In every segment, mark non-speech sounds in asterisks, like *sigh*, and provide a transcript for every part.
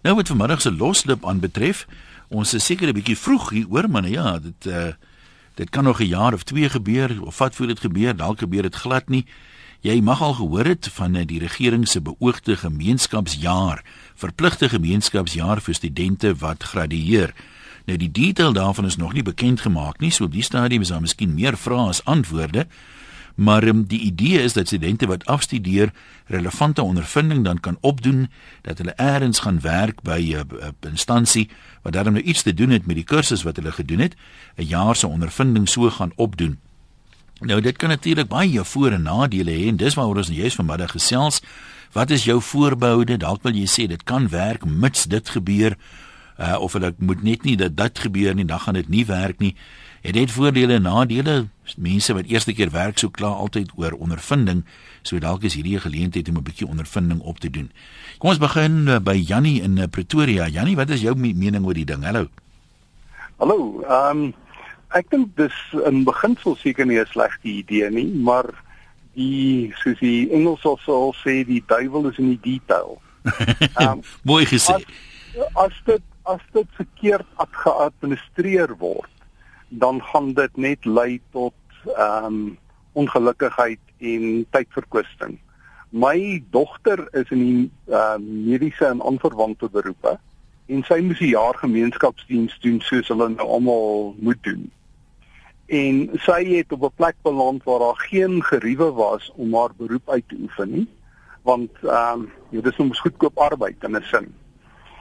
Nou wat vanmiddag se loslip aanbetref, ons is seker 'n bietjie vroeg hier oor, nou ja, dit uh dit kan nog 'n jaar of 2 gebeur of wat voor dit gebeur, dalk gebeur dit glad nie. Jy mag al gehoor het van eh, die regering se beoogde gemeenskapsjaar, verpligte gemeenskapsjaar vir studente wat gradueer. Nou die detail daarvan is nog nie bekend gemaak nie, so op die stadium is daar miskien meer vrae as antwoorde. Maar um, die idee is dat studente wat afstudeer relevante ondervinding dan kan opdoen dat hulle eers gaan werk by 'n uh, uh, instansie wat dan nou iets te doen het met die kursus wat hulle gedoen het, 'n jaar se ondervinding so gaan opdoen. Nou dit kan natuurlik baie voor en nadele hê en dis waaroor ons juist vanmiddag gesels. Wat is jou voorbehoude? Dalk wil jy sê dit kan werk mits dit gebeur uh, of hulle moet net nie dat dit gebeur nie, dan gaan dit nie werk nie. Het dit voordele en nadele? Mense wat eerste keer werk so klaar altyd oor ondervinding, so dalk is hierdie 'n geleentheid om 'n bietjie ondervinding op te doen. Kom ons begin uh, by Jannie in uh, Pretoria. Jannie, wat is jou mening oor die ding? Hallo. Hallo. Ehm um, ek dink dis in beginsel seker nie 'n slegte idee nie, maar die soos die Engels sal sê die duiwel is in die detail. Um, *laughs* Mooi gesê. As, as dit as dit verkeerd geadministreer word, dan gaan dit net lei tot ehm um, ongelukkigheid en tydverkwisting. My dogter is in die uh, mediese en aanverwante beroepe en sy moes 'n jaar gemeenskapsdiens doen soos hulle nou almal moet doen. En sy het op 'n plek beland waar daar geen geriewe was om haar beroep uit te oefen nie, want ehm um, ja, dis mos goedkoop arbeid in 'n sin.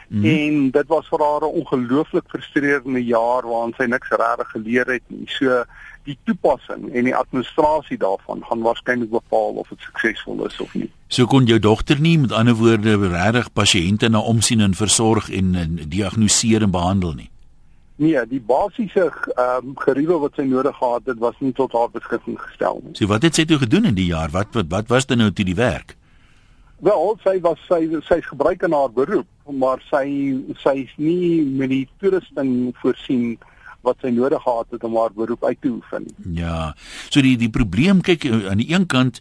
Mm -hmm. En dit was vir haar 'n ongelooflik frustrerende jaar waarin sy niks regtig geleer het nie. So die toepassing en die administrasie daarvan gaan waarskynlik bepaal of dit suksesvol is of nie. So kon jou dogter nie met ander woorde regtig pasiënte na omsien en versorg en, en diagnoseer en behandel nie. Nee, die basiese ehm um, geriewe wat sy nodig gehad het, was nie tot haar beskikking gestel nie. So wat het sy toe gedoen in die jaar? Wat wat wat was dan nou toe die werk? Wel, sy was sy sy gebruik in haar beroep, maar sy sy is nie met die toerusting voorsien wat sy nodig gehad het om haar beroep uit te oefen. Ja. So die die probleem kyk aan die een kant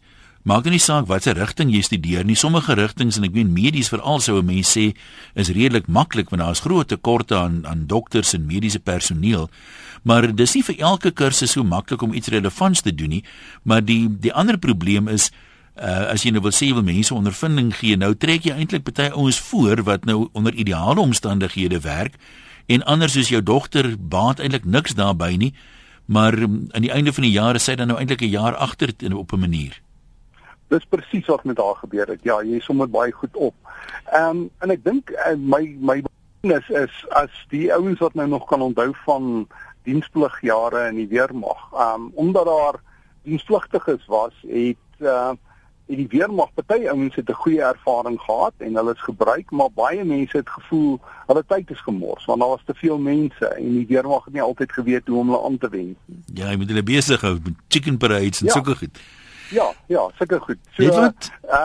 maak dit nie saak watter rigting jy studeer nie. Sommige rigtings en ek weet medies veral sou 'n mens sê is redelik maklik want daar is groot tekorte aan aan dokters en mediese personeel. Maar dis nie vir elke kursus so maklik om iets relevants te doen nie, maar die die ander probleem is uh, as jy nou wil sê jy wil mense ondervinding gee, nou trek jy eintlik baie ouens voor wat nou onder ideale omstandighede werk en anders soos jou dogter baat eintlik niks daarbey nie, maar um, aan die einde van die jaar is sy dan nou eintlik 'n jaar agter op 'n manier. Dis presies wat met haar gebeur het. Ja, jy som dit baie goed op. Ehm um, en ek dink uh, my my is is as die ouens wat nou nog kan onthou van diensplugjare in die weermag. Ehm um, omdat daar dienspligtiges was, het uh, en die weermag party ouens het 'n goeie ervaring gehad en hulle is gebruik maar baie mense het gevoel hulle tyd is gemors want daar was te veel mense en die weermag het nie altyd geweet hoe om hulle aan te wend nie. Ja, jy moet hulle besig hou met chicken parades en ja. sulke goed. Ja, ja, seker goed. So ehm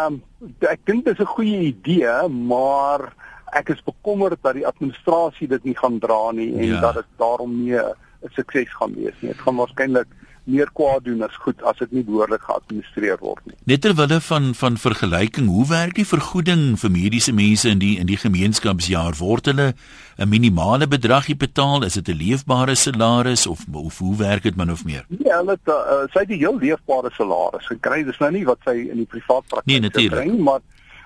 um, ek dink dit is 'n goeie idee, maar ek is bekommerd dat die administrasie dit nie gaan dra nie en ja. dat dit daarom nie 'n sukses gaan wees nie. Dit gaan waarskynlik meer kwaad doen as goed as dit nie behoorlik geadministreer word nie. Net terwille van van vergelyking, hoe werk die vergoeding vir mediese mense in die in die gemeenskapsjaar word hulle 'n minimale bedragie betaal? Is dit 'n leefbare salaris of of hoe werk dit min of meer? Nee, hulle uh, sy het 'n heel leefbare salaris gekry. Dis nou nie wat sy in die privaat praktyk nee, kry nie, maar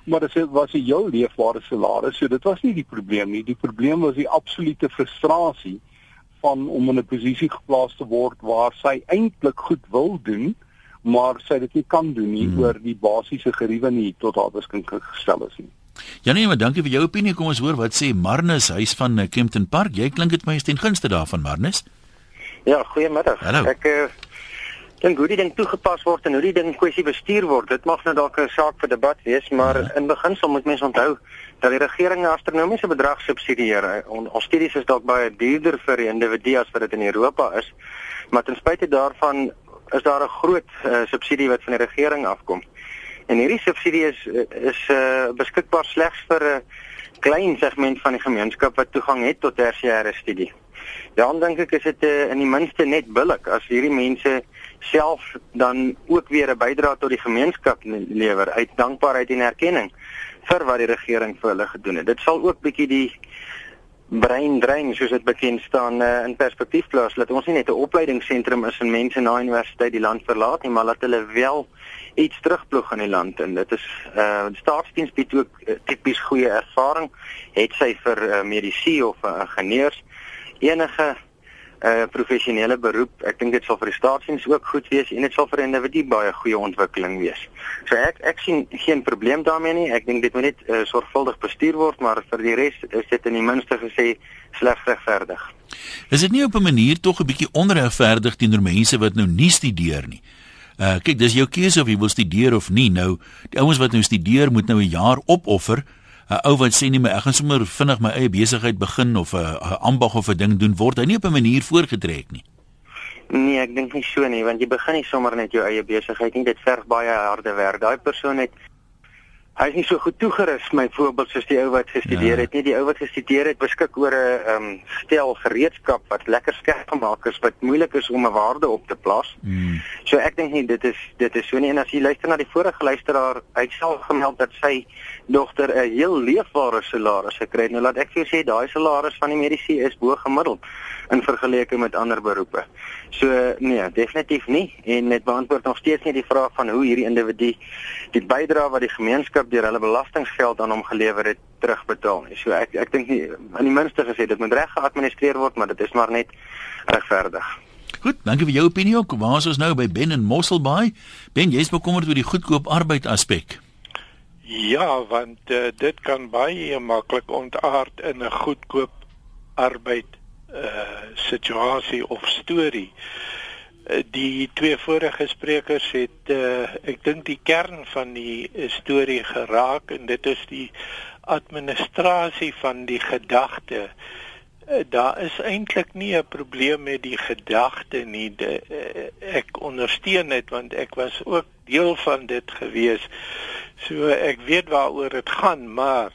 maar dit was 'n heel leefbare salaris. So dit was nie die probleem nie. Die probleem was die absolute frustrasie van om in 'n posisie geplaas te word waar sy eintlik goed wil doen, maar sy dit nie kan doen nie hmm. oor die basiese geriewe nie tot haar beskikking gestel is nie. Janie, maar dankie vir jou opinie. Kom ons hoor wat sê Marnus huis van eh, Kempton Park. Jy klink dit my is ten gunste daarvan Marnus. Ja, goeiemiddag. Ek uh, dink hoe die ding toegepas word en hoe die ding kwessie bestuur word, dit mag nou dalk 'n saak vir debat wees, maar ja. in beginsel moet mense onthou dat die regering 'n astronomiese bedrag subsidieer. Ons studies is dalk baie duurder vir die individu as wat dit in Europa is, maar ten spyte daarvan is daar 'n groot uh, subsidie wat van die regering afkom. En hierdie subsidie is is uh, beskikbaar slegs vir 'n klein segment van die gemeenskap wat toegang het tot tersiêre studie. Dan dink ek is dit uh, in die minste net billik as hierdie mense self dan ook weer 'n bydrae tot die gemeenskap lewer uit dankbaarheid en erkenning vir wat die regering vir hulle gedoen het. Dit sal ook bietjie die brein drein soos dit bekend staan uh, in perspektief plaas dat ons nie net 'n opleidingsentrum is en mense na universiteit die land verlaat nie, maar dat hulle wel iets terugploeg in die land en dit is uh staatsdiens bied ook uh, tipies goeie ervaring het sy vir uh, medisy of uh, ingenieurs enige 'n uh, professionele beroep. Ek dink dit sal vir die staatsdiens ook goed wees en dit sal vir individue baie goeie ontwikkeling wees. So ek ek sien geen probleem daarmee nie. Ek dink dit moet net uh, sorgvuldig bestuur word, maar vir die res is dit in die minste gesê slegs regverdig. Is dit nie op 'n manier tog 'n bietjie onregverdig teenoor mense wat nou nie studeer nie? Uh kyk, dis jou keuse of jy wil studeer of nie. Nou, die ouens wat nou studeer moet nou 'n jaar opoffer 'n ou wat sê nie maar ek gaan sommer vinnig my eie besigheid begin of 'n ambag of 'n ding doen word hy nie op 'n manier voorgetrek nie. Nee, ek dink nie so nie want jy begin nie sommer net jou eie besigheid nie dit verg baie harde werk. Daai persoon het hy is nie so goed toegerus my voorbeeld soos die ou wat gestudeer ja. het nie. Die ou wat gestudeer het beskik oor 'n um, stel gereedskap wat lekker skerp gemaak is wat moeilik is om 'n waarde op te plaas. Mm. So ek dink nie dit is dit is so nie en as jy luister na die vorige luisteraar, hy het self gemeld dat sy dogter 'n heel leefbare salaris gekry. Nou laat ek vir jou sê daai salaris van die mediese is bo gemiddeld in vergelyking met ander beroepe. So nee, definitief nie en dit beantwoord nog steeds nie die vraag van hoe hierdie individu die bydrae wat die gemeenskap deur hulle belastinggeld aan hom gelewer het terugbetaal nie. So ek ek dink nie aan die minste gesê dit moet reg geadministreer word, maar dit is maar net regverdig. Goed, dankie vir jou opinie ook. Waar is ons nou by Ben en Mosselbaai? Ben, jy's bekommerd oor die goedkoop arbeid aspek. Ja, want uh, dit kan baie maklik ontaard in 'n goedkoop arbeid uh situasie of storie. Uh, die twee vorige sprekers het uh ek dink die kern van die storie geraak en dit is die administrasie van die gedagte. Uh, daar is eintlik nie 'n probleem met die gedagte nie. De, uh, ek ondersteun dit want ek was ook deel van dit gewees. So ek weet waaroor dit gaan, maar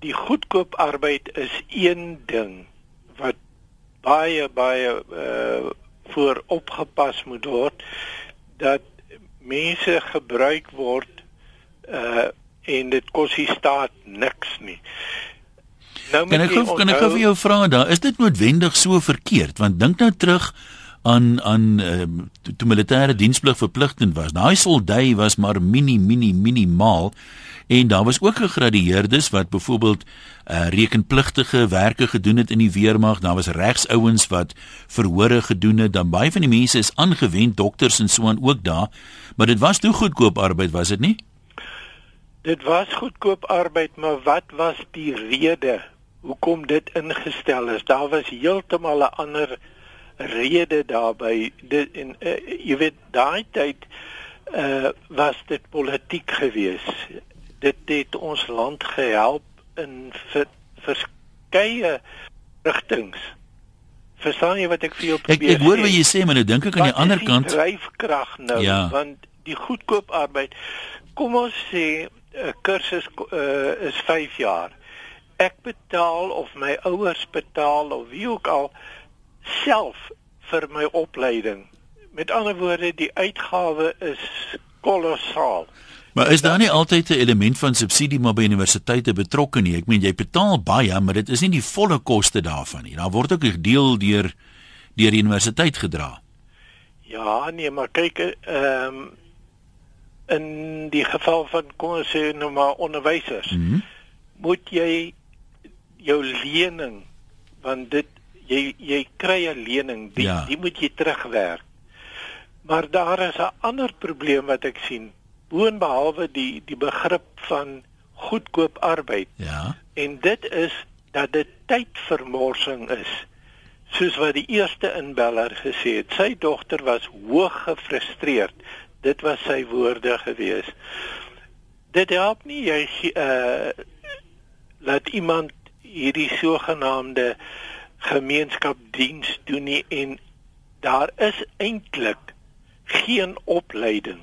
die goedkoop arbeid is een ding wat baie baie uh voor opgepas moet word dat mense gebruik word uh en dit kos die staat niks nie. Nou kan ek hoef, kan ek vir jou vra daar is dit noodwendig so verkeerd want dink nou terug aan aan uh, toe militêre diensplig verpligtend was. Daai soldai was maar mini mini minimaal en daar was ook gegradueerdes wat byvoorbeeld uh, rekenpligtige werke gedoen het in die weermag. Daar was regsouens wat verhore gedoen het. Dan baie van die mense is aangewend dokters en so aan ook daar, maar dit was toe goedkoop arbeid, was dit nie? Dit was goedkoop arbeid, maar wat was die rede hoekom dit ingestel is? Daar was heeltemal 'n ander rede daarbey dit en uh, jy weet daai tyd uh was dit politiek geweest dit het ons land gehelp in verskeie rigtings. Verstaan jy wat ek vir jou probeer ek, ek hoor wat jy sê maar nou dink ek aan die ander die kant. dryfkrag nou? Ja. want die goedkoop arbeid kom ons sê 'n kursus uh, is 5 jaar. Ek betaal of my ouers betaal of wie ook al self vir my opleiding. Met ander woorde, die uitgawe is kolossaal. Maar is daar nie altyd 'n element van subsidie maar by universiteite betrokke nie? Ek meen jy betaal baie, maar dit is nie die volle koste daarvan nie. Daar word ook 'n deel deur deur die universiteit gedra. Ja, nee, maar kyk, ehm um, in die geval van kom ons sê nou maar onderwysers, mm -hmm. moet jy jou lening want dit jy jy kry 'n lening, die ja. die moet jy terugwerk. Maar daar is 'n ander probleem wat ek sien, boonbehalwe die die begrip van goedkoop arbeid. Ja. En dit is dat dit tydvermorsing is. Soos wat die eerste inbeller gesê het, sy dogter was hoog gefrustreerd. Dit was sy woorde gewees. Dit help nie jy uh laat iemand hierdie sogenaamde uh gemeenskapsdiens doen nie en daar is eintlik geen opleiding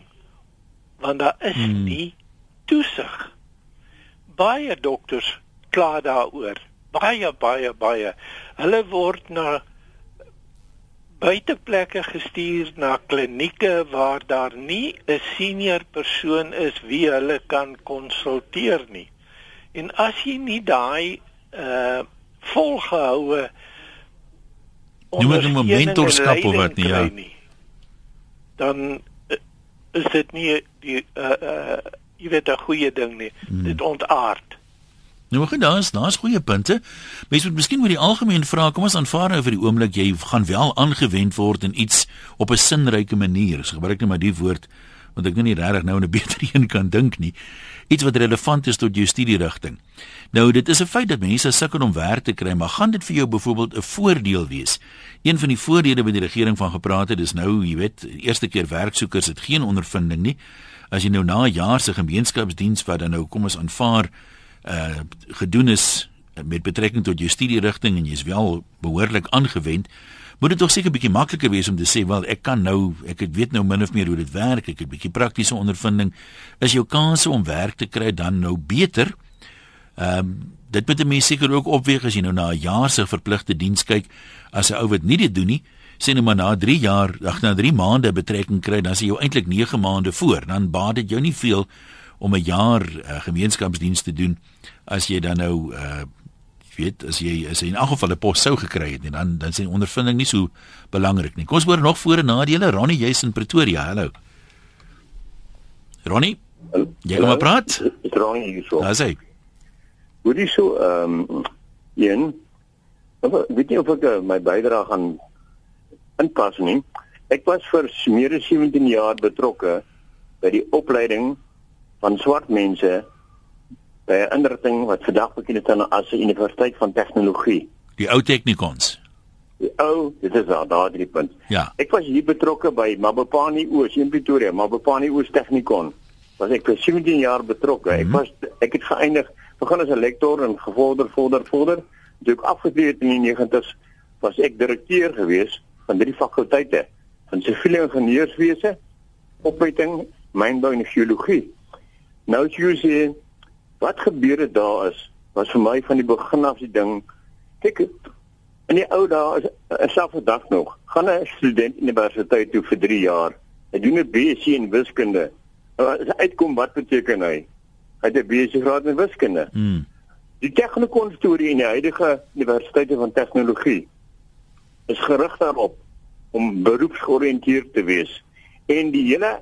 want daar is hmm. nie toesig. Baie dokters kla daaroor baie baie baie. Hulle word na buiteplekke gestuur na klinieke waar daar nie 'n senior persoon is wie hulle kan konsulteer nie. En as jy nie daai uh volgehoue Jy moet 'n mentorskap of wat nie, ja. Nie, dan uh, is dit nie die uh uh jy weet 'n goeie ding nie. Hmm. Dit ontaard. Nou maar goed, daar is daar's goeie punte. Mense moet miskien oor die algemeen vra, kom ons aanvaar nou vir die oomblik jy gaan wel aangewend word in iets op 'n sinryke manier. So gebruik net maar die woord want ek nou nie regtig nou 'n *laughs* beter een kan dink nie. Iets wat relevant is tot jou studierigting. Nou dit is 'n feit dat mense sukkel om werk te kry, maar gaan dit vir jou byvoorbeeld 'n voordeel wees? Een van die voordele wat die regering van gepraat het, is nou, jy weet, eerste keer werksoekers het geen ondervinding nie. As jy nou na 'n jaar se gemeenskapsdiens wat dan nou kom ons aanvaar uh gedoen is met betrekking tot jou studierigting en jy's wel behoorlik aangewend, moet dit tog seker bietjie makliker wees om te sê wel ek kan nou ek weet nou min of meer hoe dit werk ek het bietjie praktiese ondervinding. Is jou kanse om werk te kry dan nou beter? Ehm um, dit moet 'n mens seker ook opweeg as jy nou na 'n jaar se verpligte diens kyk. As 'n ou wat nie dit doen nie sê net maar na 3 jaar ag na 3 maande betrekking kry dan is jy eintlik 9 maande voor. Dan baat dit jou nie veel om 'n jaar uh, gemeenskapsdiens te doen as jy dan nou uh, weet as jy as jy in elk geval 'n pos sou gekry het nie dan dan sien ondervinding nie so belangrik nie. Kom ons hoor nog voor en nadele. Ronnie, jy's in Pretoria. Hallo. Ronnie? Jy kom maar praat. Ronnie hier so. Daar's hy. Hoe dis so ehm um, een weet jy of ek uh, my bydrae gaan inpas nie. Ek was vir meer as 17 jaar betrokke by die opleiding van swart mense by 'n inrigting wat vandag bekend staan as die Universiteit van Tegnologie. Die ou Technikons. Die ou, dit is daar daar drie punt. Ja. Ek was hier betrokke by Mabopani Oos in Pretoria, Mabopani Oos Technikon. Was ek vir 17 jaar betrokke. Mm -hmm. Ek mhm. was ek het geëindig begin as 'n lektor en gevorder, vorder, vorder. Toe ek afgetree in die 90's was ek direkteur gewees van drie fakulteite van siviele ingenieurswese, opleiding, mynbou en geologie. Nou as jy sien wat gebeur het daar is was vir my van die begin af die ding kyk in die ou dae is selfs vandag nog gaan 'n student universiteit toe vir 3 jaar hy doen 'n BSc in wiskunde as hy uitkom wat beteken hy hy het 'n BSc graad in wiskunde hmm. die tegnikon storie in die huidige universiteite van tegnologie is gerig daarop om beroepsgeoriënteerd te wees en die hele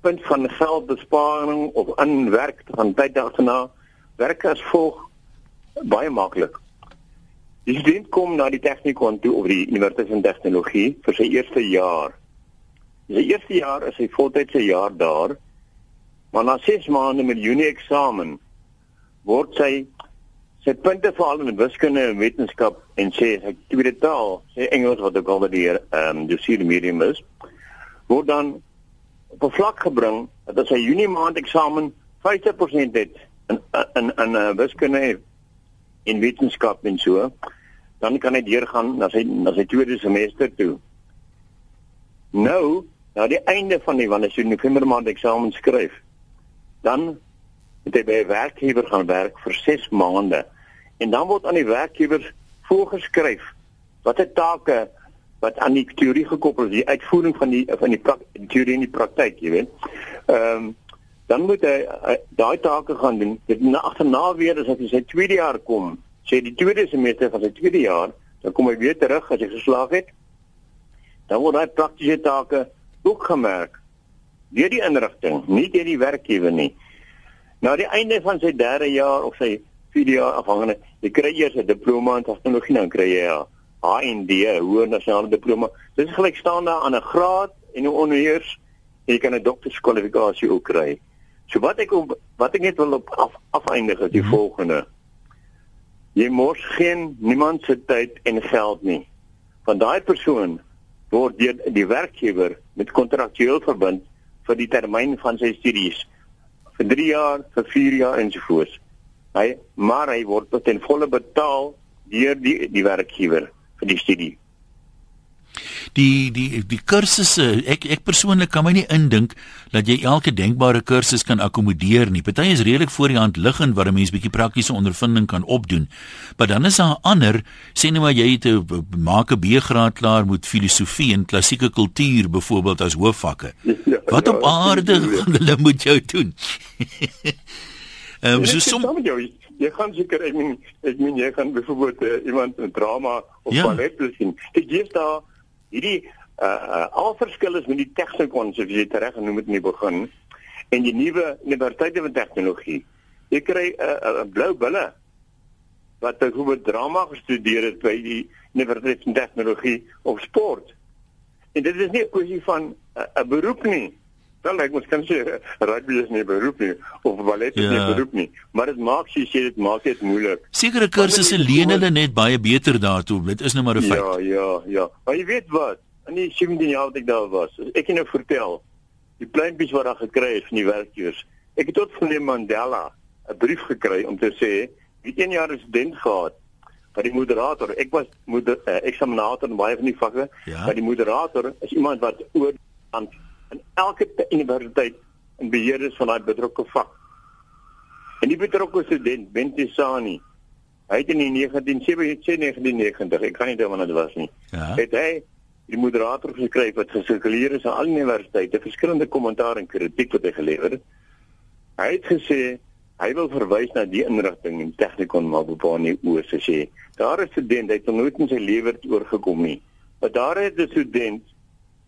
punt van geldbesparing of aanwerk van tyd daarna werk as volg baie maklik. Die student kom na die tegnikon toe of die universiteit van tegnologie vir sy eerste jaar. Sy eerste jaar is hy voltydse jaar daar. Maar na 6 maande met Junie eksamen word sy sy punte veral in wiskunde en wetenskap en sê sy tweede taal, sy Engels wat ook al die ehm um, die seer medium is, word dan op 'n vlak gebring dat as hy Junie maand eksamen 50% het in in 'n uh, wiskunde en wetenskap en so, dan kan hy deurgaan na sy na sy tweede semester toe. Nou, na die einde van die wanneer hy November maand eksamen skryf, dan moet hy by 'n werkgewer gaan werk vir 6 maande en dan word aan die werkgewer voorgeskryf watter take wat aan die teorie gekoppel is, die uitvoering van die van die, die teorie in die praktyk, jy weet. Ehm um, dan moet hy, hy daai take gaan doen. Dit na agterna weer as hy sy tweede jaar kom, sê die tweede semester van sy tweede jaar, dan kom hy weer terug as hy geslaag het. Dan word hy praktiese take ook gemerk deur die inrigting, nie deur die werkgewer nie. Na die einde van sy derde jaar of sy vierde jaar afhangende, jy kry eers 'n diploma in tegnologie, dan kry jy 'n HND, hoër nasionale diploma. Dit is gelykstaande aan 'n graad en 'n honeurs en jy kan 'n doktorskwalifikasie ook kry. So wat ek wat ek net wil op af, afeindig is die -hmm. volgende. Jy mors geen niemand se tyd en geld nie. Van daai persoon word deur die werkgewer met kontraktueel verbind vir die termyn van sy studies vir 3 jaar, vir 4 jaar ensovoorts. Hy maar hy word ten volle betaal deur die die werkgewer vir die studie die die die kursusse ek ek persoonlik kan my nie indink dat jy elke denkbare kursus kan akkommodeer nie. Party is redelik voor die hand liggend waar 'n mens bietjie praktiese ondervinding kan opdoen. Maar dan is daar ander, sê net maar jy het 'n maak 'n B-graad klaar met filosofie en klassieke kultuur byvoorbeeld as hoofvakke. Ja, Wat op ja, aarde gaan hulle moet jou doen? *laughs* Ehm um, so som jy gaan seker ek meen ek meen jy gaan byvoorbeeld uh, iemand 'n drama of ja. ballet sien. Dit gee daar hierdie uh, uh al verskil is met die tegnikon soos jy reg genoem het in die begin en die nuwe universiteite van tegnologie. Jy kry 'n uh, uh, blou bulle wat byvoorbeeld drama gestudeer het by die universiteit van tegnologie of sport. En dit is nie 'n kwessie van 'n uh, beroep nie. Dan lyk mos kan jy rugby is nie beroep nie of ballet is ja. nie beroep nie, maar dit maak sy sê dit maak dit moeilik. Sekere kursusse leen hulle net baie beter daartoe. Dit is nou maar 'n feit. Ja, ja, ja. Maar jy weet wat? In die 17 jaar wat ek daar was, ek kan jou vertel, die pleintjies wat daar gekry het van die werkgewers. Ek het tot van die Mandela 'n brief gekry om te sê, "Wie een jaar resident gehad by die moderator. Ek was moeder uh, eksaminator in baie van die vakke. Ja. By die moderator is iemand wat oor aan in elke universiteit in beheer is van daai betrokke vak. En die betrokke student Bentisani, hy het in 1997 ek kan nie onthou wanneer dit was nie. Ja. Het hy die moderator geskryf wat gesirkuleer is aan al universiteite, verskillende kommentaar en kritiek wat hy gelewer het. Hy het gesê hy wil verwys na die inrigting in Technikon Mabopane oor te sê daar is 'n student hy het nooit in sy lewe oorgekom nie maar daar het 'n student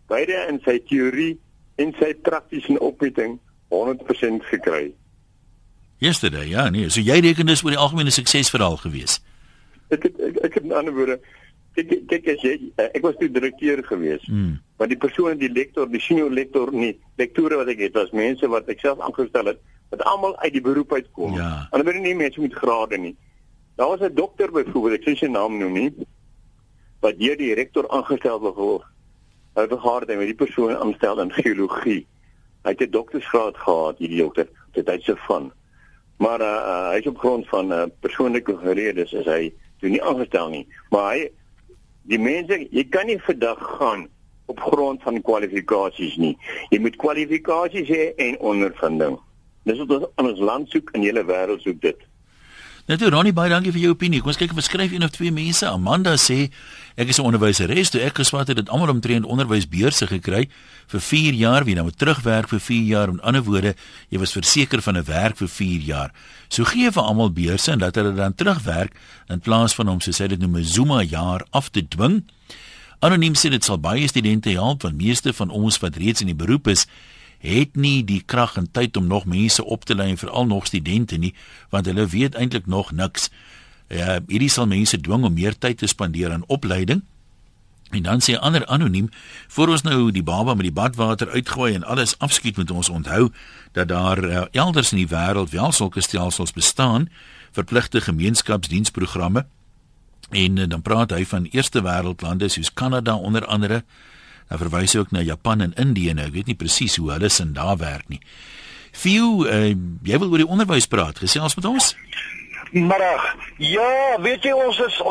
beide in sy teorie en sy praktiese opmeting 100% gekry Yesterday ja nee so jy reken dis oor die algemene suksesverhaal gewees ek het ek, ek het 'n ander woorde kyk kyk as jy ek was die direkteur gewees hmm. maar die persoon die lektor die senior lektor nie lektore wat ek het was mense wat ek self aangestel het wat almal uit die beroep uitkom. Ja. En dan word nie mense met grade nie. Daar was 'n dokter byvoorbeeld, ek sê sy naam nou nie, wat deur die rektor aangestel word. Het gehad met die persoon aanstel in geologie. Hy het 'n doktorsgraad gehad, hierdie dokter, dit hy se van. Maar uh, uh, hy is op grond van uh, persoonlike redes is hy toe nie aangestel nie. Maar hy die mense, jy kan nie vandag gaan op grond van kwalifikasies nie. Jy moet kwalifikasies hê en ondervinding. Dis wat ons aan ons land soek en hele wêreld soek dit. Net nou, Ronnie, baie dankie vir jou opinie. Kom ons kyk of ons skryf een of twee mense. Amanda sê ek is 'n onderwyseres, toe ek geswat het, het almal omtrent onderwysbeurse gekry vir 4 jaar, wie nou moet terugwerk vir 4 jaar. Met ander woorde, jy was verseker van 'n werk vir 4 jaar. So gee vir almal beurse en dat hulle dan terugwerk in plaas van om soos hy dit noem 'n Zuma jaar af te dwing. Anoniem sê dit sal baie studente help want meeste van ons wat reeds in die beroep is, het nie die krag en tyd om nog mense op te lei en veral nog studente nie want hulle weet eintlik nog niks. Ja, hierdie sal mense dwing om meer tyd te spandeer aan opleiding. En dan sê ander anoniem, voor ons nou die baba met die badwater uitgooi en alles afskiet met ons onthou dat daar uh, elders in die wêreld wel sulke stelsels bestaan, verpligte gemeenskapsdiensprogramme. En uh, dan praat hy van eerste wêreldlande soos Kanada onder andere Hy verwys ook na Japan en Indië nou. Ek weet nie presies hoe hulle sin daar werk nie. Fiu, uh, jy wil oor die onderwys praat. Gesels met ons. Middag. Ja, weet jy ons is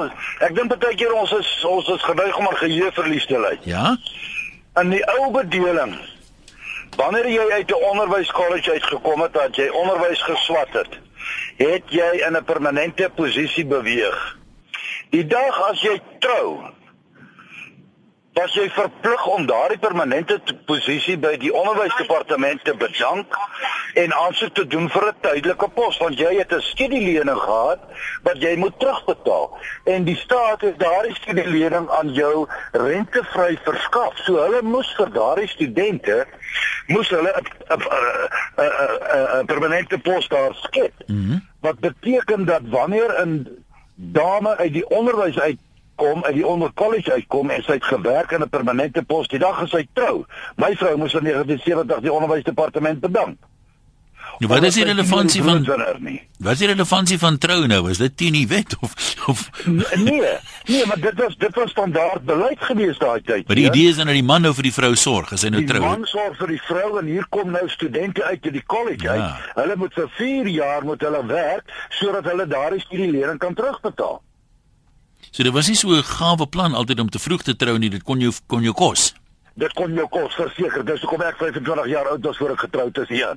ek dink baie keer ons is ons is geneig om aan geheueverlies te ly. Ja. In die ou bedeling wanneer jy uit 'n onderwyskollege uitgekom het, dat jy onderwys geswat het, het jy in 'n permanente posisie beweeg. Die dag as jy trou, was jy verplig om daardie permanente posisie by die onderwysdepartement te bedank en aansoek te doen vir 'n tydelike pos want jy het 'n studielening gehad wat jy moet terugbetaal. En die staat het daardie studielening aan jou rentevry verskaf. So hulle moes vir daardie studente moes hulle 'n permanente pos daar skep. Mm -hmm. wat beteken dat wanneer 'n dame uit die onderwys uit kom uit die onder college uitkom en sy het gewerk in 'n permanente pos die dag as sy trou. My vrou moes in 1970 die onderwysdepartement bedank. Nou, wat is die relevantie van Wat is die relevantie van trou nou? Is dit teen die wet of of Nee, nee, maar dit was dit was standaard beleid gewees daai tyd. Maar die idee is dan dat die man nou vir die vrou sorg as hy nou trou. Die man sorg vir die vrou en hier kom nou studente uit uit die college ja. uit. Hulle moet vir 4 jaar moet hulle werk sodat hulle daardie studielening kan terugbetaal. So dit was nie so 'n gawe plan altyd om te vroeg te trou nie, dit kon jou kon jou kos. Dit kon jou kos verseker. Dis hoekom ek 25 jaar oud was voor ek getroud is hier. *laughs*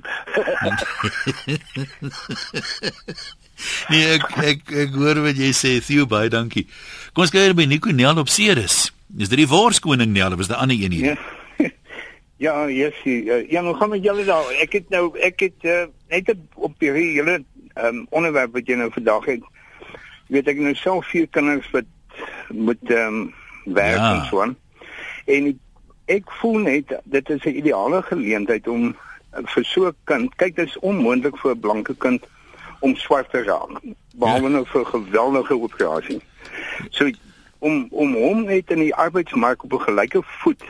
nee, ek, ek ek hoor wat jy sê, Theo, baie dankie. Kom ons kyk by Nico Nel op Ceres. Is dit die worskoning Nel of is dit 'n ander een hier? Ja. *laughs* Ja, yes, ja, nou gaan met julle daar. Ek het nou ek het uh, net op die hele um, onderwerp wat jy nou vandag het. Weet ek nou self vier kinders wat moet ehm um, werk ja. en so aan. En ek voel net dit is 'n ideale geleentheid om vir so 'n kind, kyk dit is onmoontlik vir 'n blanke kind om swart te raak behalwe ja. nou vir geweldige operasie. So om om hom net in die arbeidsmark op 'n gelyke voet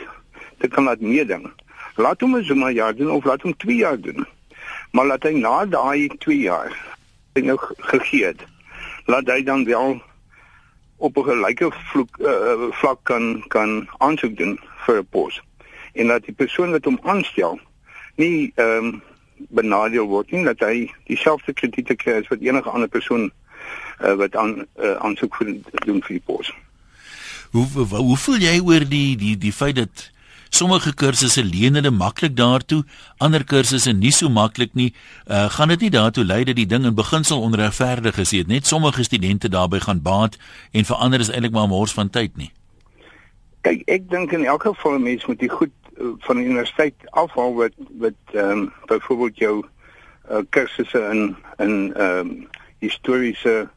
te kan laat meeding. Laat hom so maar jaar doen of laat hom 2 jaar doen. Maar laat hy na daai 2 jaar hy nou gegee het. Laat hy dan wel op 'n gelyke vloek, uh, vlak kan kan aansoek doen vir 'n pos. En dat die persoon wat hom aanstel nie ehm um, benadeel word nie dat hy dieselfde krediete kry as wat enige ander persoon uh, wat aan uh, aansoek vir doen vir die pos. Hoe hoe voel jy oor die die die feit dat sommige kursusse leen hulle maklik daartoe, ander kursusse nie so maklik nie. Uh gaan dit nie daartoe lei dat die ding in beginsel onregverdig is nie. Net sommige studente daarbey gaan baat en vir ander is eintlik maar 'n mors van tyd nie. Kyk, ek dink in elk geval mense moet die goed uh, van die universiteit afhaal wat wat ehm um, byvoorbeeld jou uh, kursusse in in ehm um, historiese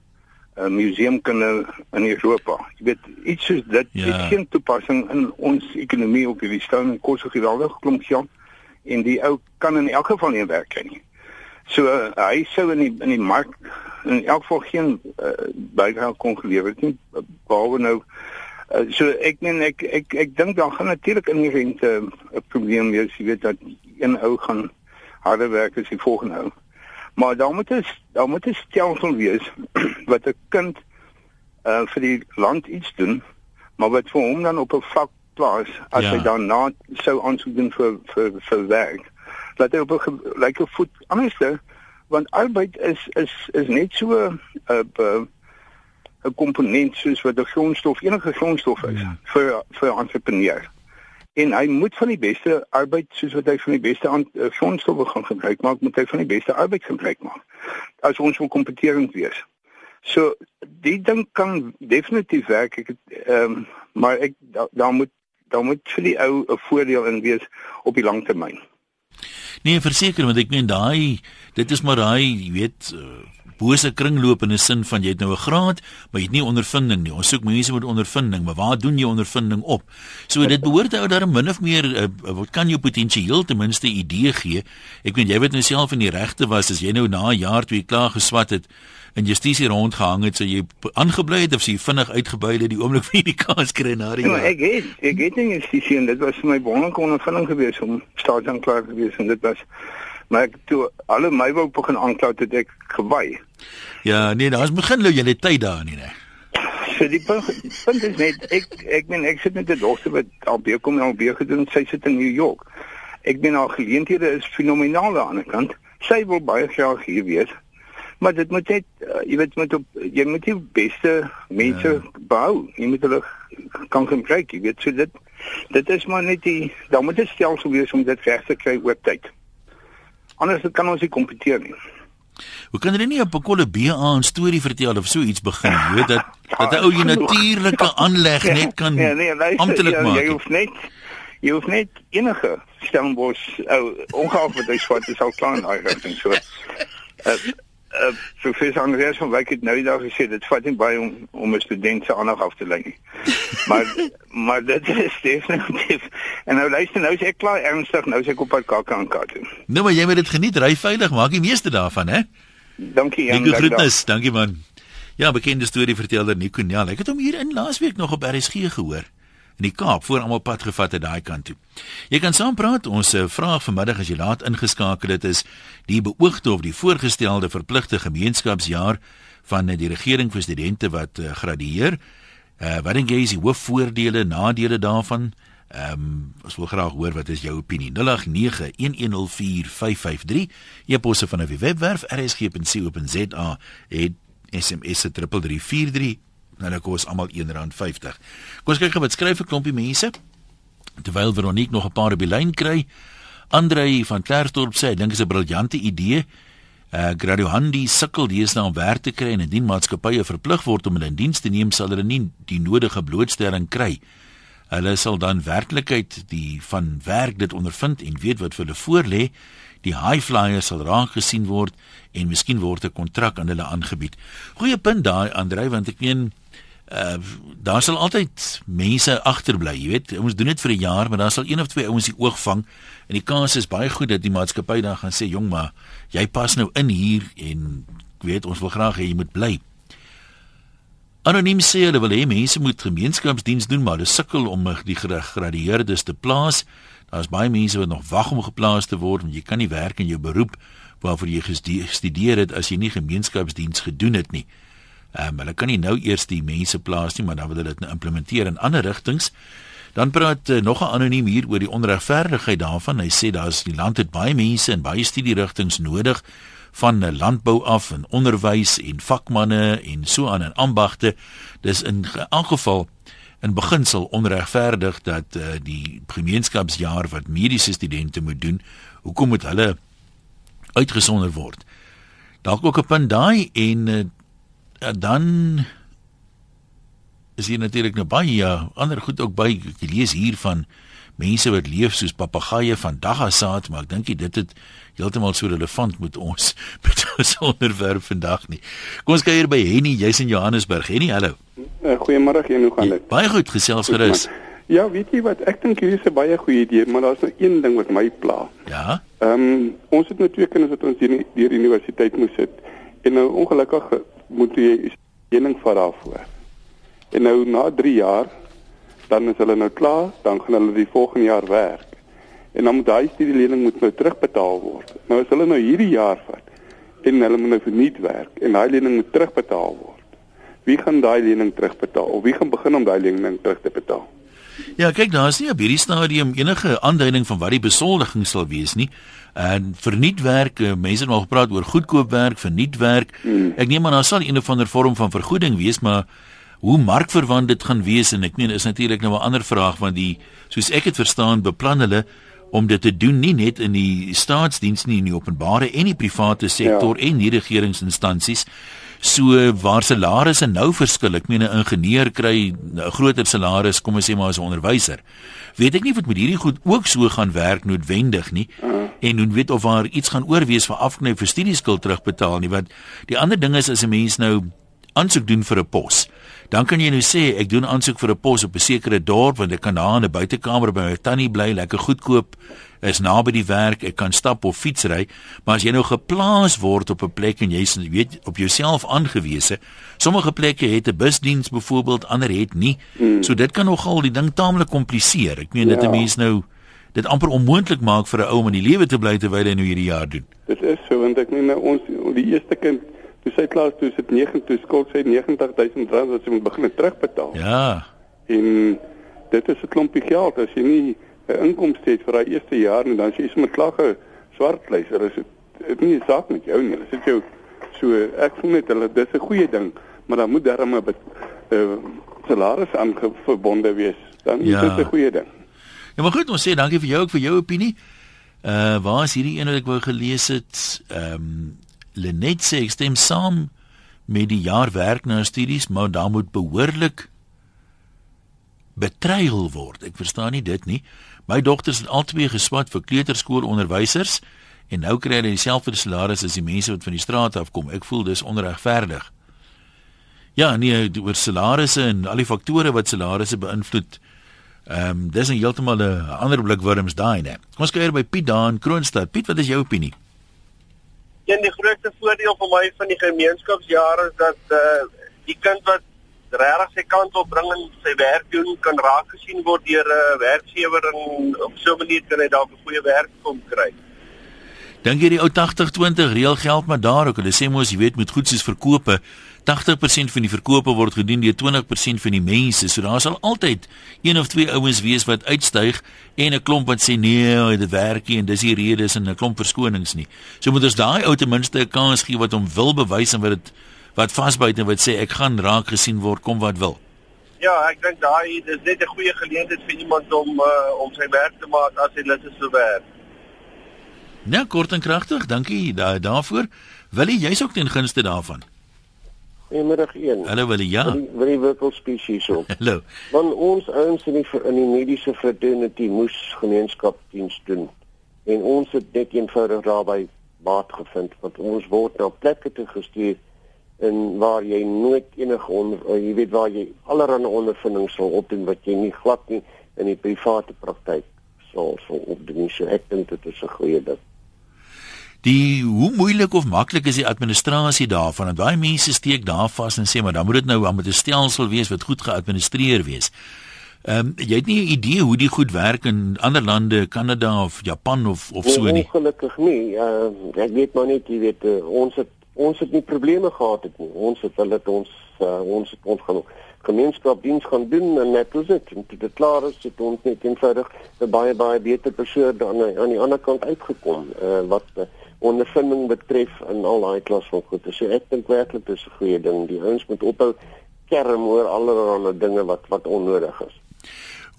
'n museumkunde in Europa. Jy weet, iets soos dit ja. het geen toepassing in ons ekonomie op hierdie stadium en kos geweldig klomp geld en die ou kan in elk geval nie werk kry nie. So uh, hy sou in die in die mark in elk geval geen uh, bydrae kon gelewer het nie behalwe nou uh, so ek meen ek ek ek dink dan gaan natuurlik in die rente 'n uh, probleem wees, jy weet dat een ou gaan harder werk as die volgende ou. Maar daar moet is daar moet 'n stelsel wees *clears throat* wat 'n kind uh vir die land iets doen, maar wat vir hom dan op 'n vlak plaas as ja. hy dan na sou aansoek doen vir vir vir werk. Laat hy op 'n like 'n voet anderste want arbeid is is is net so 'n uh, 'n uh, komponent soos wat 'n grondstof enige grondstof is ja. vir vir entrepreneurs en hy moet van die beste arbeid soos wat hy van die beste uh, grondstowwe gaan gebruik maak moet hy van die beste arbeid gebruik maak as ons wil kompeterend wees. So die ding kan definitief werk ek ehm um, maar ek daar da moet daar moet vir die ou 'n voordeel in wees op die lang termyn Nee, verseker want ek meen daai dit is maar daai, jy weet, uh, bose kringloop in 'n sin van jy het nou 'n graad, maar jy het nie ondervinding nie. Ons soek mense met ondervinding, maar waar doen jy ondervinding op? So dit behoort ou daar min of meer uh, wat kan jou potensieel ten minste idee gee. Ek meen jy weet nou self in die regte was as jy nou na 'n jaar twee klaar geswat het en justisie rondgehang het, so jy aangebly het of sy vinnig uitgebuil het die oomblik *laughs* vir die kans kry na die. Ja, ek het ek het nie justisie en dit was vir my wonderlike ondervinding geweest om staatsaanklaer te wees en dit was maar ek toe alle my wou begin aankla het ek gewy. Ja, nee, daar's begin nou jy tyd daar nie, nee. So die punt, die punt is net ek ek meen ek sit met 'n dogter wat al baie kom al baie gedoen, sy sit in New York. Ek meen haar geleenthede is fenomenaal aan die ander kant. Sy wil baie graag hier wees. Maar dit moet net uh, jy weet moet op jy moet die beste mense ja. bou. Jy moet hulle kan gebruik, jy weet so dit dit is maar net die dan moet dit stelsel wees om dit reg te kry oor tyd. Anders kan ons nie kompeteer nie. Hoe kan jy nie op 'n kolle BA 'n storie vertel of so iets begin, jy weet dat dat 'n ou jy natuurlike aanleg net kan nee, nee, amptelik ja, maak. Jy hoef net jy hoef net enige Stellenbosch ou ongeag wat hy swat is al klaar in daai rigting so. Uh, uh, professor Andreas van Wyk het nou die dag gesê dit vat nie baie om om 'n student se aandag af te lei nie. *laughs* Maar maar dit is definitief. En nou luister nou is ek klaar ernstig nou sê ek op pad kakke aan kat toe. Nou maar jy moet dit geniet, ry veilig, maak die meeste daarvan, hè? Dankie Jan. Dankie groetnis, dankie man. Ja, bekende storie verteller Nico Nel. Ek het hom hier in laasweek nog op RSG gehoor in die Kaap voor almal pad gevat het daai kant toe. Jy kan saam praat. Ons eh, vraag vanmiddag as jy laat ingeskakel het is die beoogde of die voorgestelde verpligte gemeenskapsjaar van die regering vir studente wat uh, gradueer. Uh, wat dink jy is die hoofvoordele, nadele daarvan? Ehm um, ons wil graag hoor wat is jou opinie. 0891104553. E-posse van 'n webwerf rsg.co.za en SMS se 3343 dit kos almal R1.50. Kom ons kyk gou wat skryf 'n klompie mense. Terwyl Veronique nog 'n paar die lyn kry. Andrei van Klerksdorp sê, "Dink is 'n briljante idee. Uh Graduandi sukkel dies nou om werk te kry en indien maatskappye verplig word om hulle in diens te neem, sal hulle nie die nodige blootstelling kry. Hulle sal dan werklikheid die van werk dit ondervind en weet wat vir hulle voorlê. Die high flyers sal raak gesien word en miskien word 'n kontrak aan hulle aangebied. Goeie punt daai Andrei want ek meen uh, daar sal altyd mense agterbly, jy weet. Ons doen dit vir 'n jaar, maar daar sal een of twee ouens die oog vang en die kans is baie goed dat die maatskappy dan gaan sê, "Jong, maar jy pas nou in hier en ek weet ons wil graag hê jy moet bly." Anoniem sê hulle wil hê mense moet gemeenskapsdiens doen, maar hulle sukkel om die gegradueerdes te plaas. Daar's baie mense wat nog wag om geplaas te word, want jy kan nie werk in jou beroep waarvoor jy gestudeer het as jy nie gemeenskapsdiens gedoen het nie. Ehm um, hulle kan nie nou eers die mense plaas nie, maar dan wil hulle dit nou implementeer in ander rigtings. Dan praat uh, nog 'n anoniem hier oor die onregverdigheid daarvan. Hy sê daar's die land het baie mense in baie studierigtings nodig van landbou af en onderwys en vakmanne en so aan en ambagte. Dis in elk geval in beginsel onregverdig dat uh, die gemeenskapsjaar wat mediese studente moet doen, hoekom moet hulle uitgesonder word? Dalk ook 'n punt daai en uh, dan is hier natuurlik nou baie ja, ander goed ook by. Ek lees hier van mense wat leef soos papegaaie van daggasaad, maar ek dink dit het heeltemal so relevant met ons *laughs* met ons onderwerp vandag nie. Kom ons kyk hier by Henny, jy's in Johannesburg. Henny, hallo. Uh, Goeiemôre, en hoe gaan dit? Ja, baie goed, gesels gerus. Ja, weet jy wat? Ek dink hierdie is 'n baie goeie idee, maar daar's nou een ding wat my pla. Ja. Ehm um, ons het nou twee kinders wat ons hier deur die universiteit moet sit. En nou ongelukkig moet jy lening vat daarvoor. En nou na 3 jaar dan is hulle nou klaar, dan gaan hulle die volgende jaar werk. En dan moet daai studielening moet nou terugbetaal word. Nou as hulle nou hierdie jaar vat en hulle moet nou verniet werk en daai lening moet terugbetaal word. Wie gaan daai lening terugbetaal? Of wie gaan begin om daai lening terug te betaal? Ja, kyk, daar is nie op hierdie stadium enige aanduiding van wat die besoldiging sal wees nie. En vernietwerk, eh, mense het al gepraat oor goedkoopwerk, vernietwerk. Hmm. Ek neem aan daar sal een of ander vorm van vergoeding wees, maar hoe markverwant dit gaan wees en ek meen is natuurlik nou 'n ander vraag want die soos ek dit verstaan beplan hulle om dit te doen nie net in die staatsdiens nie in die openbare en die private sektor ja. en die regeringsinstansies so waar salarisse nou verskil ek meen 'n ingenieur kry 'n groter salaris kom ons sê maar as 'n onderwyser. Weet ek nie of dit met hierdie goed ook so gaan werk noodwendig nie. En hoe weet of daar iets gaan oorwees vir afknyp vir studieskuld terugbetaal nie want die ander ding is as 'n mens nou aansoek doen vir 'n pos dan kan jy nou sê ek doen aansoek vir 'n pos op 'n sekere dorp want ek kan daar in 'n buitekamer by my tannie bly, lekker goedkoop, is naby die werk, ek kan stap of fietsry, maar as jy nou geplaas word op 'n plek en jy weet op jouself aangewese, sommige plekke het 'n busdiens byvoorbeeld, ander het nie. Hmm. So dit kan nogal die ding taamlik kompliseer. Ek meen ja. dit 'n mens nou dit amper onmoontlik maak vir 'n ou om in die lewe te bly terwyl hy nou hierdie jaar doen. Dit is so want ek meen nou ons die eerste kind toe sy klaar toe sit 9 toe skuld sy 90000 rand wat sy moet begin terugbetaal. Ja. En dit is 'n klompie geld as jy nie 'n inkomste het vir daai eerste jaar en dan as jy sommer klaar swartlyser is dit nie 'n saak met jou nie. Dit is jou so ek voel net hulle dis 'n goeie ding, maar dan moet daar 'n uh, salaris aan verbonde wees. Dan ja. is dit 'n goeie ding. Ja, maar goed, ons sê dankie vir jou ook vir jou opinie. Uh waar is hierdie een wat ek wou gelees het? Ehm um, Lenet sê ek stem saam met die jaar werk na studies, maar daar moet behoorlik betreil word. Ek verstaan nie dit nie. My dogters het albei geswat vir kleuterskoolonderwysers en nou kry hulle dieselfde salaris as die mense wat van die straat af kom. Ek voel dis onregverdig. Ja, nee, oor salarisse en al die faktore wat salarisse beïnvloed. Ehm um, dis 'n heeltemal 'n ander blik wurms daai, né? Kom ons kyk by Piet daan Kroonstad. Piet, wat is jou opinie? Een die grootste voordeel vir my van die gemeenskapsjare is dat uh die kind wat regtig sy kant op bring en sy werk doen kan raak gesien word deur 'n uh, werkgewer en op so 'n manier kan hy dalk 'n goeie werk kom kry. Dink jy die ou 80-20 reël geld maar daar ook? Hulle sê mos jy weet met goed soos verkope 80% van die verkope word gedoen deur 20% van die mense. So daar sal altyd een of twee ouens wees wat uitstyg en 'n klomp wat sê nee, dit werk nie en dis die redes en 'n klomp verskonings nie. So moet ons daai ou ten minste 'n kans gee wat hom wil bewys en wat dit wat vasbyt en wat sê ek gaan raak gesien word kom wat wil. Ja, ek dink daai is net 'n goeie geleentheid vir iemand om uh, om sy werk te maak as hy lus is vir werk. Ja, kort en kragtig. Dankie daar daarvoor. Wil jy jy's ook ten gunste daarvan? Goeiemiddag een. Hallo Willie, ja. Wil jy wikkels spesies op? Hallo. Want ons ouens in die in die mediese fraternity moes gemeenskapsdiens doen. en ons het net eenvoudig daarbey baat gevind want ons word na plekke toe gestuur en waar jy nooit enige onder jy weet waar jy allerlei ondervindings sal opdoen wat jy nie glad nie in die private praktyk sal sal opdoen so ek dink dit is 'n goeie ding Die hoe moeilik of maklik is die administrasie daarvan? Want baie mense steek daar vas en sê maar dan moet dit nou met 'n stelsel wees wat goed geadministreer wees. Ehm um, jy het nie 'n idee hoe die goed werk in ander lande, Kanada of Japan of of so nie. Ongelukkig nie. Uh, ek weet maar net jy weet uh, ons het ons het nie probleme gehad het nie. Ons het hulle het ons uh, ons het ons gaan gemeenskapsdiens gaan doen en net so dit en dit klaar is dit ons net eenvoudig 'n baie baie beter persoon dan aan die ander kant uitgekom uh, wat uh, ondervinding betref in al daai klas van goed. So ek dink werklik dis 'n goeie ding. Die ouens moet ophou kerm oor allerlei dinge wat wat onnodig is.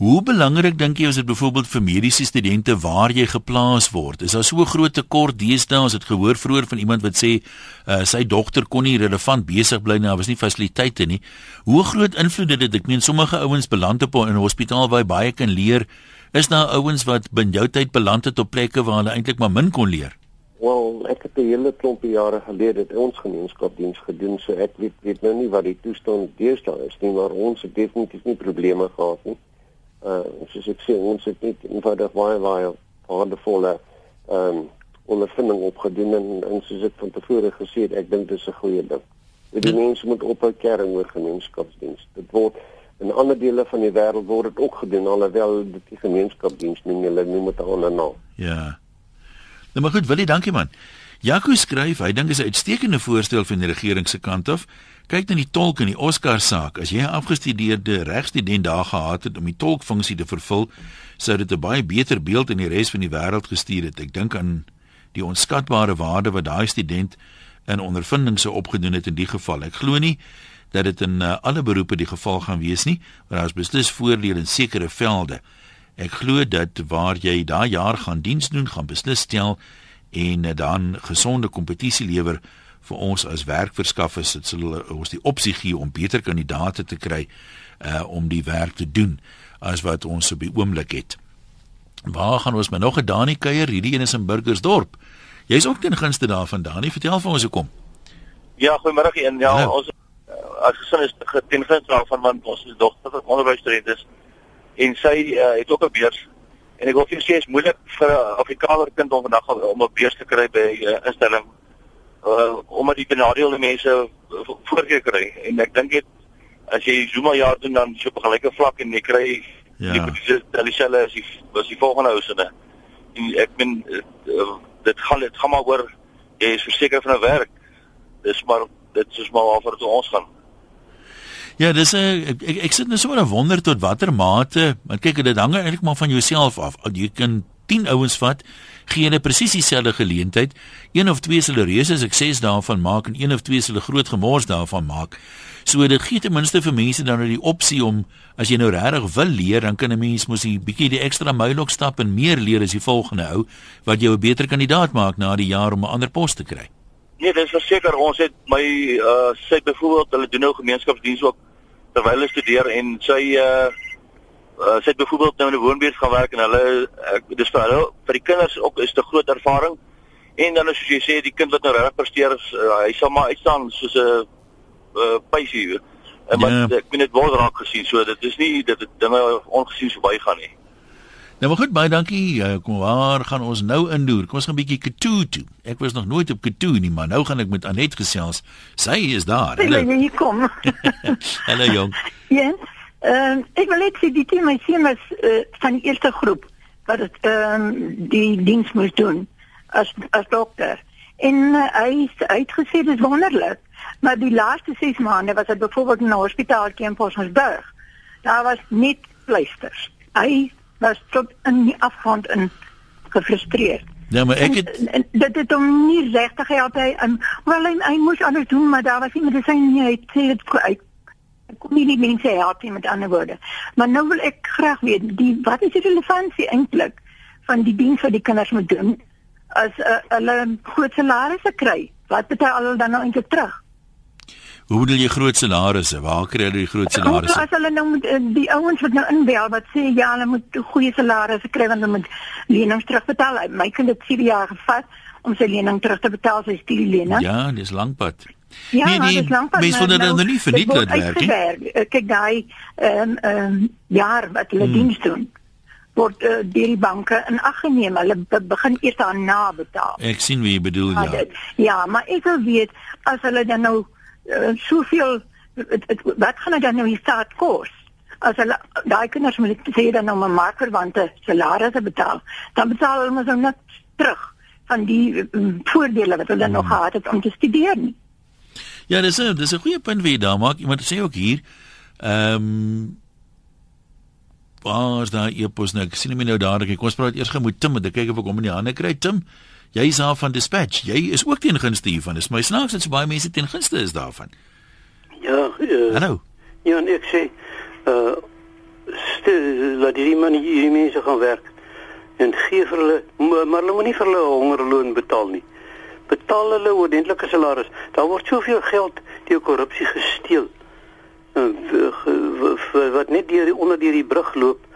Hoe belangrik dink jy is dit byvoorbeeld vir mediese studente waar jy geplaas word? Is daar so 'n groot tekort deesdae as dit gehoor vroeër van iemand wat sê uh, sy dogter kon nie relevant besig bly nie, daar was nie fasiliteite nie. Hoe groot invloed het dit? Ek meen sommige ouens beland op in 'n hospitaal waar jy baie kan leer. Is daar ouens wat bin jou tyd beland het op plekke waar hulle eintlik maar min kon leer? Wel, ek het 'n hele klompie jare gelede ons gemeenskapsdiens gedoen, so ek weet weet nou nie wat die toestand deesdae is nie, maar ons het definitief nie probleme gehad nie uh soos ek sê ons het net eenvoudig baie baie waardevolle ehm um, ondervinding opgedoen en, en soos ek van tevore gesê het, ek dink dit is 'n goeie ding. Dat die mense moet ophou kering oor gemeenskapsdiens. Dit word in ander dele van die wêreld word dit ook gedoen alhoewel dit die gemeenskapsdiens nie hulle noem dit 'n ander naam. Ja. Nou maar goed, Willie, dankie man. Jaco skryf, hy dink is 'n uitstekende voorstel van die regering se kant af. Kyk na die tolk in die Oscar saak. As jy 'n afgestudeerde regstudent daar gehad het om die tolkfunksie te vervul, sou dit 'n baie beter beeld in die res van die wêreld gestuur het. Ek dink aan die onskatbare waarde wat daai student in ondervinding sou opgedoen het in die geval. Ek glo nie dat dit in uh, alle beroepe die geval gaan wees nie, maar daar is beslis voordele in sekere velde. Ek glo dat waar jy daai jaar gaan diens doen, gaan beslis stel en dan gesonde kompetisie lewer vir ons as werkverskaffers dit sal ons die opsie gee om beter kandidaate te kry uh om die werk te doen as wat ons op die oomblik het. Waar gaan ons met nog 'n Dani kuier? Hierdie een is in Burgersdorp. Jy's ook ten gunste daarvan Dani, vertel vir ons hoe kom. Ja, goeiemôre en ja, Hallo. ons uh, as gesin is ten gunste daarvan want ons is dogter van onderwysstudent is en sy uh, het ook 'n beurs. En ek wil vir sê is moeilik vir 'n Afrikaner kind om vandag om 'n beurs te kry by 'n uh, instelling uh, omdat die benadeelde mense voorkeur kry. En ek dink dit as jy Zuma jaar doen dan so op gelyke vlak en jy kry ja. die dieselfde as die was die volgende ousene en ek min uh, dit gaan dit gaan maar oor jy is verseker van 'n werk. Dis maar dit is maar waarvoor ons gaan Ja, dis 'n ek, ek ek sit net so 'n wonder tot watter mate, want kyk dit hang eintlik maar van jouself af. Jy kan 10 ouens vat, gee hulle presies dieselfde geleentheid. Een of twee sal reuse sukses daarvan maak en een of twee sal groot gemors daarvan maak. So dit gee ten minste vir mense dan nou die opsie om as jy nou regtig wil leer, dan kan 'n mens mos 'n bietjie die ekstra myl ook stap en meer leer as die volgende ou wat jou 'n beter kandidaat maak na die jaar om 'n ander pos te kry. Nee, dis verseker ons het my uh sê byvoorbeeld hulle doen nou gemeenskapsdiens ook terwyl hulle studeer en sy uh uh, sy het byvoorbeeld nou in 'n woonbuurt gaan werk en hulle ek dis vir hulle vir die kinders ook is 'n groot ervaring. En dan as jy sê die kind wat nou reg presteer, uh, hy sal maar uitstaan soos 'n uh, pysie. En maar ja. ek weet dit word raak gesien, so dit is nie dit dinge ongesien verbygaan nie. Nou maar goed, baie dankie. Uh, kom waar gaan ons nou indoer? Kom ons gaan 'n bietjie Katoo toe. Ek was nog nooit op Katoo nie, maar nou gaan ek met Anet gesels. Sy is daar. Hallo. Jy kom. *laughs* Hallo jong. Ja. Ehm uh, ek wil net sê die team my seun was uh, van die eerste groep wat ehm um, die diens moes doen as as dokter. En uh, hy het uitgesê dit is wonderlik, maar die laaste 6 maande was hy byvoorbeeld in 'n hospitaal in Posmansburg. Daar was net pleisters. Hy was tot in die afgrond in gefrustreerd. Ja, maar ek het en, en, dit het hom nie regtig gehelp hy en wel hy, hy moes alles doen, maar daar was nie medisyne nie. Hy sê dit uit kom nie die mense help nie met ander woorde. Maar nou wil ek graag weet, die wat is die relevantie eintlik van die diens wat die kinders moet doen as uh, hulle groot salarisse kry? Wat betaal hulle dan nou eintlik terug? Hoe bedoel jy groot salarisse? Waar kry hulle die groot salarisse? As hulle nou moet eh, die ouens wat nou inbel wat sê ja, hulle moet goeie salarisse kry want hulle moet lenings terugbetaal. My kind het 4 jaar gevat om sy lening terug te betaal, sy stuurlening. Ja, dis lankpad. Ja, nee, nee, dis lankpad. Mens wonder nou, nou nie vir dit laat werk nie. Eh, kyk daai ehm ehm jaar wat hulle hmm. diens doen word uh, deur die banke in ag geneem. Hulle begin eers daarna betaal. Ek sien wie jy bedoel ja. Ja, ja maar ek wil weet as hulle dan nou uh, soveel wat gaan dit dan nou die staat kos? As hulle daai kinders moet sê dan nou 'n markerwante salarisse betaal, dan betaal hulle mos nou net terug van die um, voordele wat hulle hmm. nog gehad het om te studeer nie. Ja, dis 'n dis 'n goeie punt wie daar maak. Iemand sê ook hier, ehm um, Waar is daai epos nou? Ek sien hom nou dadelik. Kom ons praat eers gou met Tim, dan kyk of ek hom in die hande kry. Tim, jy is daar van Dispatch. Jy is ook teen gunste hiervan. Dis my snaaks dat so baie mense teen gunste is daarvan. Ja, uh, Hallo. Ja, en ek sê uh laat die man hier mense gaan werk en gee vir hulle maar hulle moet nie vir hulle hongerloon betaal nie. Betaal hulle ordentlike salaris. Daar word soveel geld deur korrupsie gesteel. Uh, wat net deur onder deur die brug loop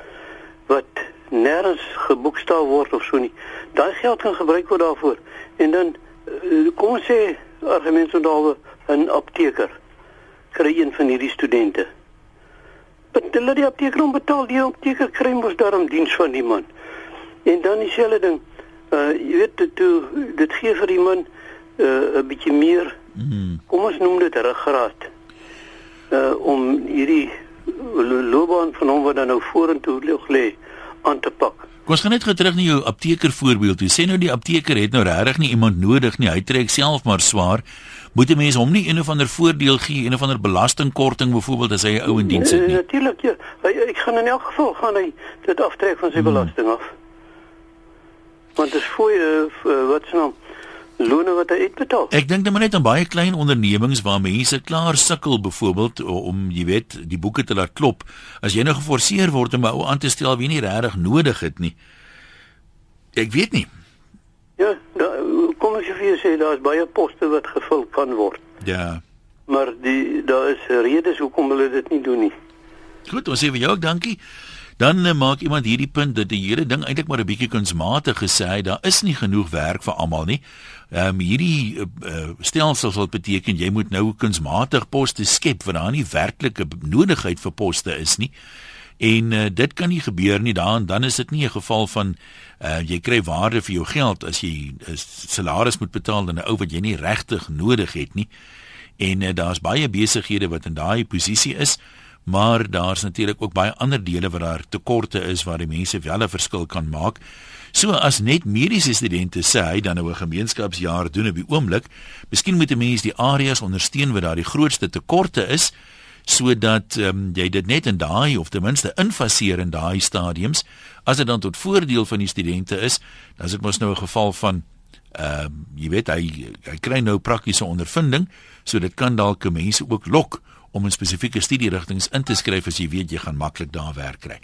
wat nêrens geboekstaaf word of so nie. Daai geld kan gebruik word daarvoor. En dan uh, kom ons sê argument so daaroor 'n apteker kry een van hierdie studente. Betaal die apteker om betaal die apteker kry mos daarom diens van die man. En dan dieselfde ding. Uh jy weet dit toe dit gee vir die man uh 'n bietjie meer. Mm. Kom ons noem dit ruggraat. Uh om hierdie loopbaan van hom wat dan nou vorentoe lê aan te pak. Kom ons gaan net gou terug na jou apteker voorbeeld. Jy sê nou die apteker het nou regtig nie iemand nodig nie. Hy trek self maar swaar moet 'n mens hom nie een of ander voordeel gee, een of ander belastingkorting byvoorbeeld as hy 'n ou in diens het nie. Natuurlik ja. Hy, ek gaan in elk geval gaan hy dit aftrek van sy hmm. belasting af. Want dit is voor uh, wat se naam loone wat hy uitbetaal. Ek dink net net aan baie klein ondernemings waar mense klaar sukkel byvoorbeeld om jy weet die boeke te laat klop. As jy nou geforseer word om 'n ou aan te stel wie nie regtig nodig het nie. Ek weet nie. Ja, da, kom as jy vir sê daar's baie poste wat gevul kan word. Ja. Maar die daar is redes hoekom hulle dit nie doen nie. Goed, ons sê vir jou ook dankie. Dan uh, maak iemand hierdie punt dat die hele ding eintlik maar 'n bietjie kunsmatig gesê het. Daar is nie genoeg werk vir almal nie. Ehm um, hierdie uh, stelsel sal beteken jy moet nou kunsmatig poste skep waar daar nie werklike nodigheid vir poste is nie. En uh, dit kan nie gebeur nie dan dan is dit nie 'n geval van uh, jy kry waarde vir jou geld as jy 'n salaris moet betaal aan 'n ou wat jy nie regtig nodig het nie. En uh, daar's baie besighede wat in daai posisie is, maar daar's natuurlik ook baie ander dele waar daar tekorte is waar die mense wel 'n verskil kan maak. So as net mediese studente sê hy dan nou 'n gemeenskapsjaar doen op die oomblik, miskien moet 'n mens die areas ondersteun waar daar die grootste tekorte is sodat um, jy dit net in daai of ten minste infaseer in daai stadiums as dit dan tot voordeel van die studente is dan is dit mos nou 'n geval van ehm um, jy weet hy hy kry nou praktiese ondervinding so dit kan dalk mense ook lok om in spesifieke studierigtinge in te skryf as jy weet jy gaan maklik daar werk kry